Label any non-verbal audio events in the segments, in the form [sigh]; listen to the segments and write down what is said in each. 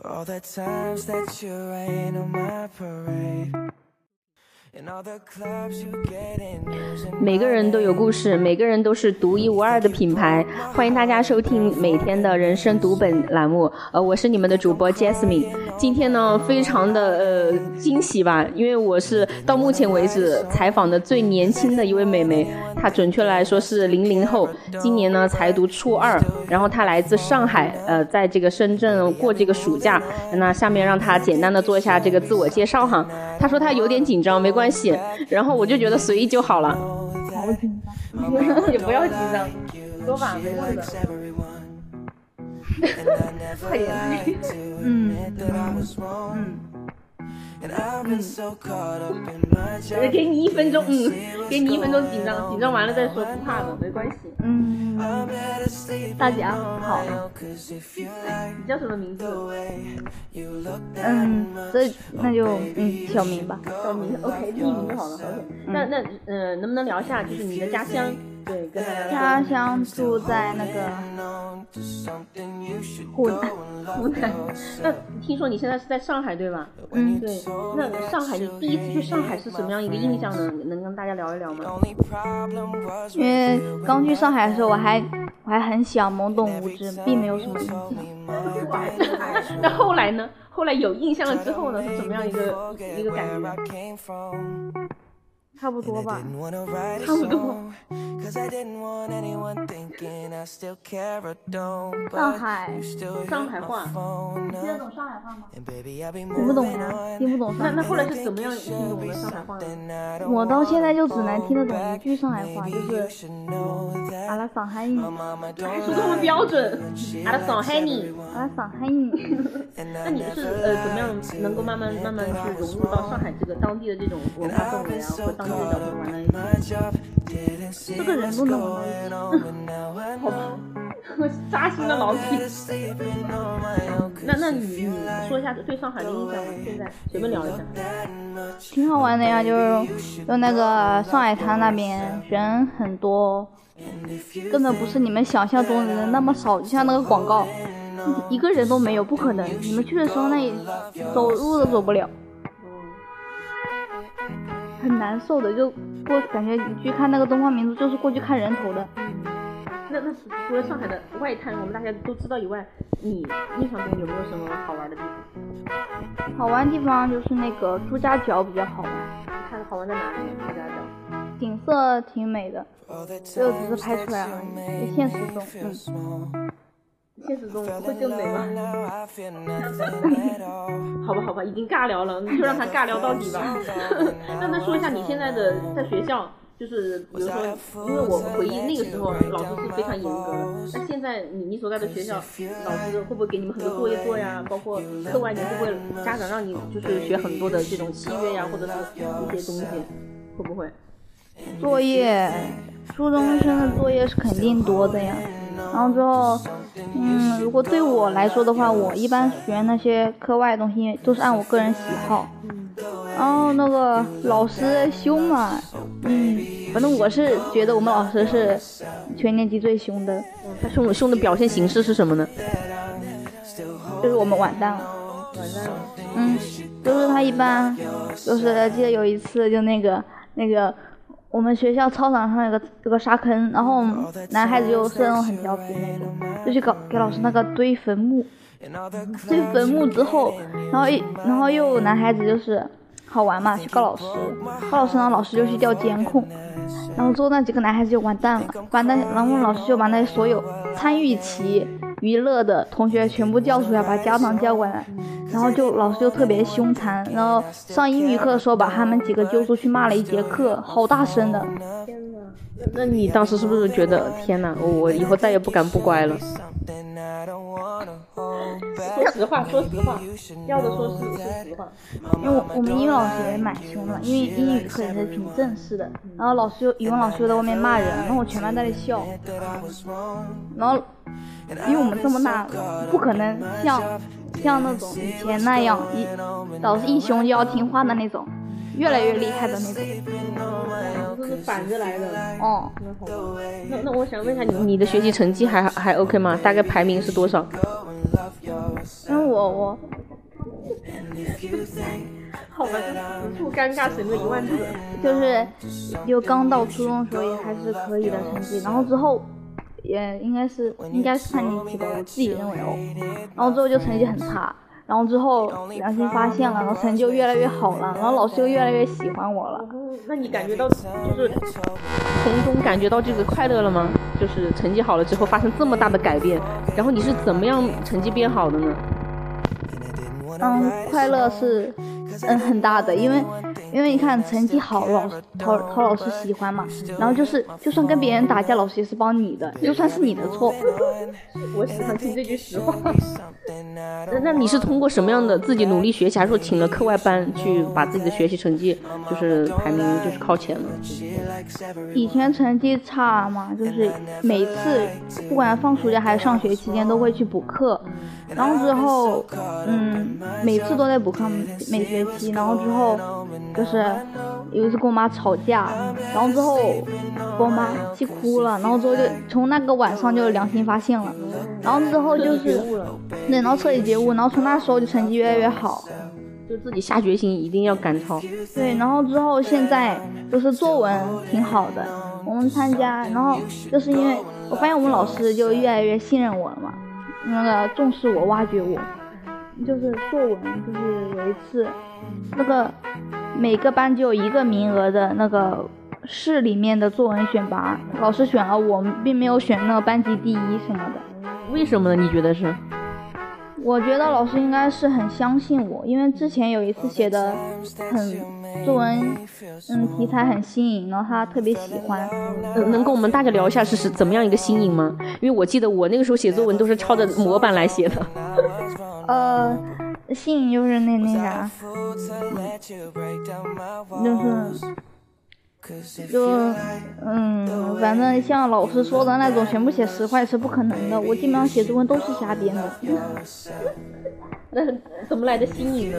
For all the times that you rain on my parade. 每个人都有故事，每个人都是独一无二的品牌。欢迎大家收听每天的人生读本栏目，呃，我是你们的主播 Jasmine。今天呢，非常的呃惊喜吧，因为我是到目前为止采访的最年轻的一位美眉，她准确来说是零零后，今年呢才读初二，然后她来自上海，呃，在这个深圳过这个暑假。那下面让她简单的做一下这个自我介绍哈。她说她有点紧张，没关系，然后我就觉得随意就好了。好紧张。也不要紧张，多吧，没事的。everyone. And I never 快点 to 嗯嗯，给你一分钟，嗯，给你一分钟，紧张，紧张完了再说，不怕的，没关系，嗯，大姐，啊好。了，你叫什么名字？嗯，这那就嗯小明吧，小明，OK，匿名好了，好点，那那嗯，能不能聊一下，就是你的家乡？对，跟大家乡住在那个湖南，湖南。那听说你现在是在上海对吧？嗯，对。那上海，你第一次去上海是什么样一个印象呢？能跟大家聊一聊吗？Only problem was 因为刚去上海的时候，我还我还很小，懵懂无知，并没有什么印象。[laughs] 那后来呢？后来有印象了之后呢，是什么样一个一个感觉 from. 差不多吧，[laughs] 差不多。上海，上海话，听得懂上海话吗？听不懂呀，听不懂。那那后来是怎么样听懂的上海话呢？我到现在就只能听得懂一句上海话，就是阿拉上海语，还说 [laughs] 这么标准，阿拉上海语，阿拉上海语。[laughs] 那你是呃怎么样能够慢慢慢慢去融入到上海这个当地的这种文化氛围啊，和当这个人都能玩，好吧，扎心的老铁。那那你你说一下对上海的印象吧，现在随便聊一下，挺好玩的呀，就是就那个上海滩那边人很多，根本不是你们想象中的人那么少，就像那个广告，一个人都没有，不可能，你们去的时候那走路都走不了。很难受的，就过感觉你去看那个东方明珠就是过去看人头的。那那除了上海的外滩，我们大家都知道以外，你印象中有没有什么好玩的地方？好玩的地方就是那个朱家角比较好玩，看好玩在哪里？朱家角。景色挺美的 the 就只是拍出来而已。现实中，嗯.现实中会更美吗. [laughs] 好吧，好吧，已经尬聊了，你就让他尬聊到底吧。让他 [laughs] 说一下你现在的在学校，就是比如说，因为我回忆那个时候老师是非常严格的。那现在你你所在的学校，老师会不会给你们很多作业做呀？包括课外你会不会家长让你就是学很多的这种契约呀，或者是一些东西，会不会？作业，初中生的作业是肯定多的呀。然后之后，嗯，如果对我来说的话，我一般学那些课外的东西都是按我个人喜好。然后那个老师凶嘛，嗯，反正我是觉得我们老师是全年级最凶的，他凶凶的表现形式是什么呢？[laughs] 就是我们完蛋了。完蛋了。嗯，就是他一般，就是记得有一次就那个那个，我们学校操场上有个有个沙坑，然后男孩子就是那种很调皮那种，就去搞给老师那个堆坟墓。堆坟墓之后，然后一然后又有男孩子就是好玩嘛，去告老师，告老师然后老师就去调监控，然后之后那几个男孩子就完蛋了，完蛋，然后老师就把那所有参与其娱乐的同学全部叫出来，把家长叫过来，然后就老师就特别凶残，然后上英语课的时候把他们几个揪出去骂了一节课，好大声的。天呐，那你当时是不是觉得天呐，我我以后再也不敢不乖了.说实话，说实话，要的说是说实话。因为我我们英语老师也蛮凶的，因为英语课也是挺正式的，然后老师又语文老师又在外面骂人，然后我全班在那里笑.然后因为我们这么大，不可能像像那种以前那样一老师一凶就要听话的那种，越来越厉害的那种。都是反着来的。哦，那，那那我想问一下你，你的学习成绩还还 OK 吗？大概排名是多少？因为我我 [laughs] 好吧，就此处尴尬省略一万字。就是就刚到初中的时候也还是可以的成绩，然后之后也应该是应该是叛逆期吧，我自己认为哦，然后之后就成绩很差，然后之后良心发现了，然后成绩就越来越好了，然后老师又越来越喜欢我了。那你感觉到就是从中感觉到这个快乐了吗？就是成绩好了之后发生这么大的改变，然后你是怎么样成绩变好的呢？嗯，快乐是嗯很大的，因为因为你看成绩好，老师讨讨老师喜欢嘛，然后就是就算跟别人打架，老师也是帮你的，就算是你的错。[laughs] 我喜欢听这句实话。[laughs] 那那你是通过什么样的自己努力学习，还是说请了课外班去把自己的学习成绩就是排名就是靠前了？以前成绩差嘛，就是每次不管放暑假还是上学期间都会去补课，然后之后嗯每次都在补课，每学期，然后之后就是有一次跟我妈吵架，然后之后把我妈气哭了，然后之后就从那个晚上就良心发现了，然后之后就是对，然后彻底觉悟，然后从那时候就成绩越来越好。就自己下决心一定要赶超。对，然后之后现在就是作文挺好的，我们参加，然后就是因为我发现我们老师就越来越信任我了嘛，那个重视我，挖掘我，就是作文，就是有一次那个每个班只有一个名额的那个市里面的作文选拔，老师选了我，并没有选那个班级第一什么的。为什么呢？你觉得是？我觉得老师应该是很相信我，因为之前有一次写的很作文，嗯，题材很新颖，然后他特别喜欢。能能跟我们大概聊一下是是怎么样一个新颖吗？因为我记得我那个时候写作文都是抄着模板来写的。[laughs] 呃，新颖就是那那啥，就是。就嗯，反正像老师说的那种全部写实话也是不可能的。我基本上写作文都是瞎编的。那 [laughs] 怎么来的新颖呢？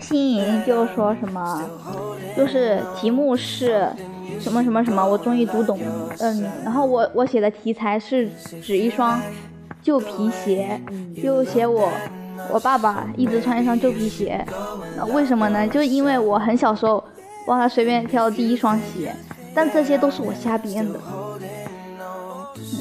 新颖就说什么，就是题目是什么什么什么，我终于读懂。嗯，然后我我写的题材是指一双旧皮鞋，就写我我爸爸一直穿一双旧皮鞋。为什么呢？就因为我很小时候。帮他随便挑第一双鞋，但这些都是我瞎编的。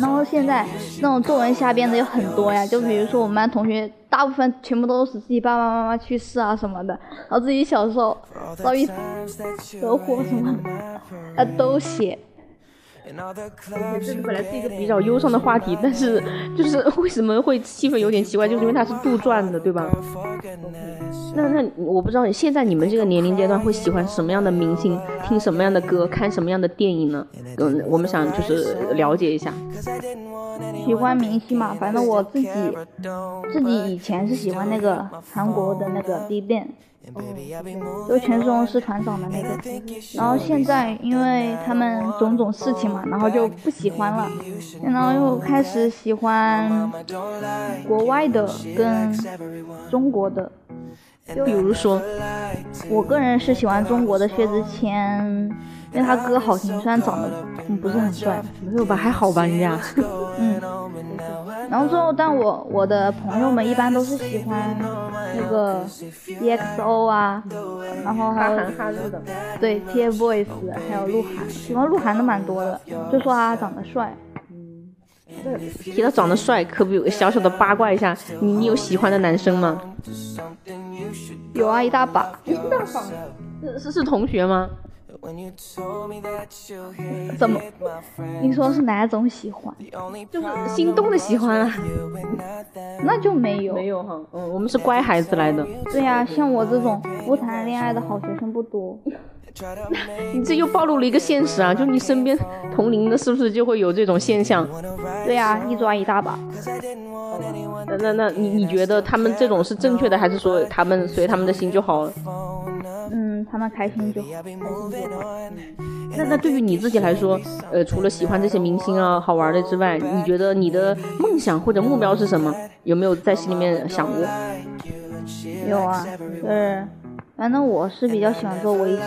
然后现在那种作文瞎编的有很多呀，就比如说我们班同学大部分全部都是自己爸爸妈妈去世啊什么的，然后自己小时候遭遇车祸什么，啊都写。这个本来是一个比较忧伤的话题，但是 [laughs] 就是为什么会气氛有点奇怪，就是因为它是杜撰的，对吧？那那我不知道现在你们这个年龄阶段会喜欢什么样的明星，听什么样的歌，看什么样的电影呢？嗯，我们想就是了解一下。喜欢明星嘛，反正我自己自己以前是喜欢那个韩国的那个 BigBang。就全中是团长的那个，然后现在因为他们种种事情嘛，然后就不喜欢了，然后又开始喜欢国外的跟中国的，比如说，我个人是喜欢中国的薛之谦，因为他歌好听，虽然长得不是很帅，没有吧，还好吧，人家，[laughs] 嗯。然后最后，但我我的朋友们一般都是喜欢那个 EXO 啊，然后还有对 TFBOYS，还有鹿晗，喜欢鹿晗的蛮多的，就说他长得帅。嗯，提到长得帅，可不有个小小的八卦一下，你你有喜欢的男生吗？有啊，一大把。一大把？是是是同学吗？怎么？你说是哪种喜欢？就是心动的喜欢啊？[laughs] 那就没有。没有哈，嗯，我们是乖孩子来的。对呀，像我这种不谈恋爱的好学生不多。[laughs] 你这又暴露了一个现实啊！[laughs] 就你身边同龄的，是不是就会有这种现象？对呀，一抓一大把。那那那你你觉得他们这种是正确的，还是说他们随他们的心就好了？嗯，他们开心就好，开心就好。那那对于你自己来说，呃，除了喜欢这些明星啊、好玩的之外，你觉得你的梦想或者目标是什么？有没有在心里面想过？有啊，是，反正我是比较喜欢做微商，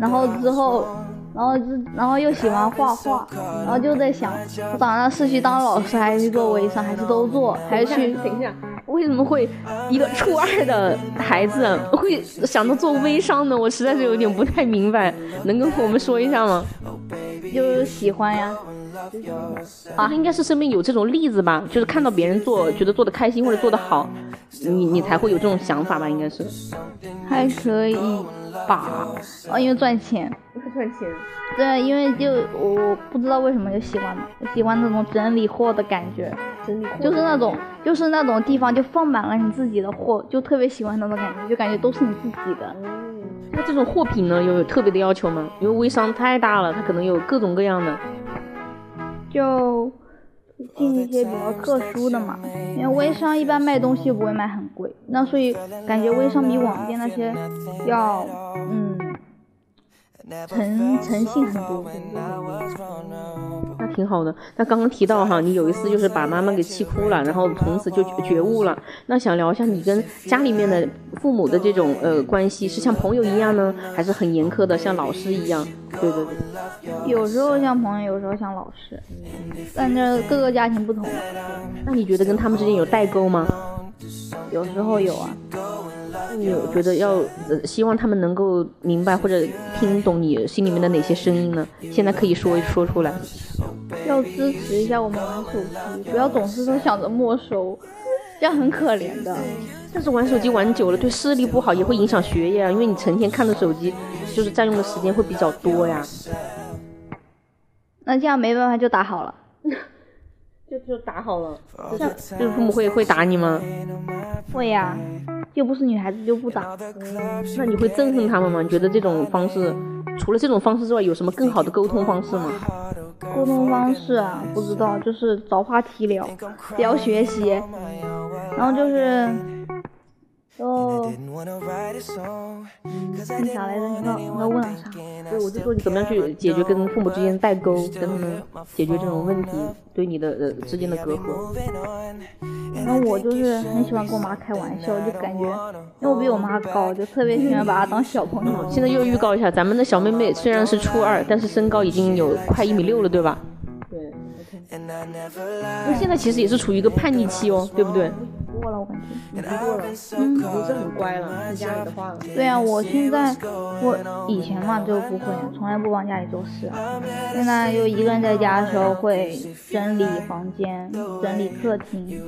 然后之后，然后之，然后又喜欢画画，然后就在想，我长大是去当老师，还是做微商，还是都做，还是去？等一下。为什么会一个初二的孩子会想到做微商呢？我实在是有点不太明白，能跟我们说一下吗？就是喜欢呀。啊，应该是身边有这种例子吧，就是看到别人做，觉得做的开心或者做的好，你你才会有这种想法吧？应该是，还可以吧？哦，因为赚钱，赚钱。对，因为就我不知道为什么就喜欢嘛，喜欢那种整理货的感觉，整理货就是那种就是那种地方就放满了你自己的货，就特别喜欢那种感觉，就感觉都是你自己的。那这种货品呢，有特别的要求吗？因为微商太大了，它可能有各种各样的。就进一些比较特殊的嘛，因为微商一般卖东西不会卖很贵，那所以感觉微商比网店那些要嗯。诚诚信很多，那挺好的。那刚刚提到哈，你有一次就是把妈妈给气哭了，然后从此就觉悟了。那想聊一下你跟家里面的父母的这种呃关系，是像朋友一样呢，还是很严苛的，像老师一样？对对对，有时候像朋友，有时候像老师，但这各个家庭不同。那你觉得跟他们之间有代沟吗？有时候有啊。你有觉得要希望他们能够明白或者听懂你心里面的哪些声音呢？现在可以说说出来。要支持一下我们玩手机，不要总是说想着没收，这样很可怜的。但是玩手机玩久了对视力不好，也会影响学业啊，因为你成天看着手机，就是占用的时间会比较多呀。那这样没办法就打好了，[laughs] 就就打好了。就是父母会会打你吗？会呀。又不是女孩子就不打，那你会憎恨他们吗？你觉得这种方式，除了这种方式之外，有什么更好的沟通方式吗？沟通方式啊，不知道，就是找话题聊，聊学习，然后就是。哦，你啥来着？你要你要问啥？对，我就说你怎么样去解决跟父母之间代沟，跟他们解决这种问题，对你的呃之间的隔阂。然后我就是很喜欢跟我妈开玩笑，就感觉因为我比我妈高，就特别喜欢把她当小朋友。现在又预告一下，咱们的小妹妹虽然是初二，但是身高已经有快一米六了，对吧？对。那现在其实也是处于一个叛逆期哦，对不对？过了，我感觉你不过了，嗯，已经是很乖了，听家里的话了。对啊，我现在我以前嘛就不会，从来不帮家里做事。现在就一个人在家的时候会整理房间、整理客厅、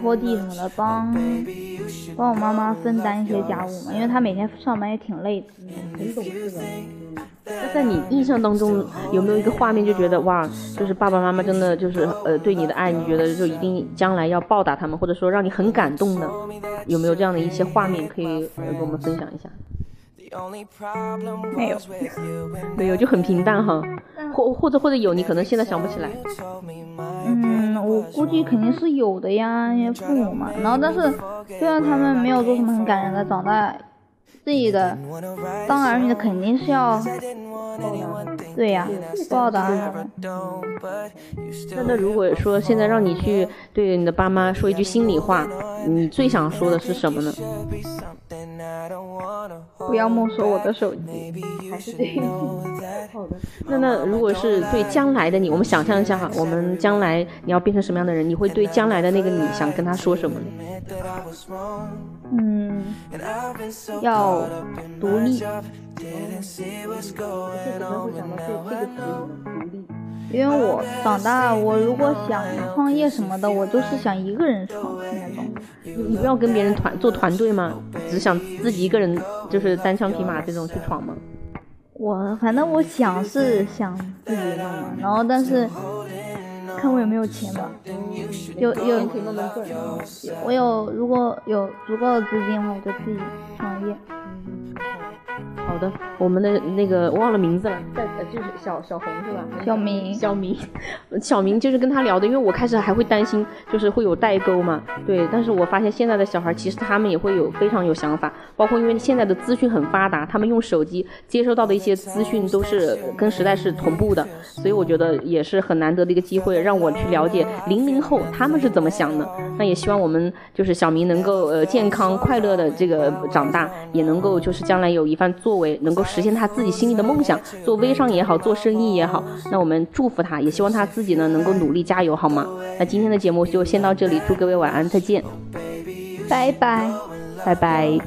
拖地什么的，帮帮我妈妈分担一些家务嘛，因为她每天上班也挺累的，很懂事的。那在你印象当中，有没有一个画面，就觉得哇，就是爸爸妈妈真的就是呃对你的爱，你觉得就一定将来要报答他们，或者说让你很感动的，有没有这样的一些画面可以跟我们分享一下？没有，没有，就很平淡哈。或或者或者有，你可能现在想不起来。嗯，我估计肯定是有的呀，因为父母嘛。然后但是虽然他们没有做什么很感人的，长大。自己的当儿女的肯定是要，对呀，报答的。那那如果说现在让你去对你的爸妈说一句心里话，你最想说的是什么呢？不要没收我的手机。还是这 [laughs] 好的。那那如果是对将来的你，我们想象一下哈，我们将来你要变成什么样的人？你会对将来的那个你想跟他说什么呢？嗯，要独立。我最可能会想到是这个词独立。因为我长大，我如果想创业什么的，我就是想一个人闯那种。你不要跟别人团做团队吗？只想自己一个人，就是单枪匹马这种去闯吗？我反正我想是想自己弄嘛，然后但是。看我有没有钱吧，有有，我有如果有足够的资金的话，我就自己创业。好的，我们的那个忘了名字了，在就是小小红是吧？小明，小明，[laughs] 小明就是跟他聊的，因为我开始还会担心，就是会有代沟嘛。对，但是我发现现在的小孩其实他们也会有非常有想法，包括因为现在的资讯很发达，他们用手机接收到的一些资讯都是跟时代是同步的，所以我觉得也是很难得的一个机会，让我去了解零零后他们是怎么想的。那也希望我们就是小明能够呃健康快乐的这个长大，也能够就是将来有一番作为，能够实现他自己心里的梦想，做微商也好，做生意也好。那我们祝福他，也希望他自己呢能够努力加油，好吗？那今天的节目就先到这里，祝各位晚安，再见。拜拜。拜拜。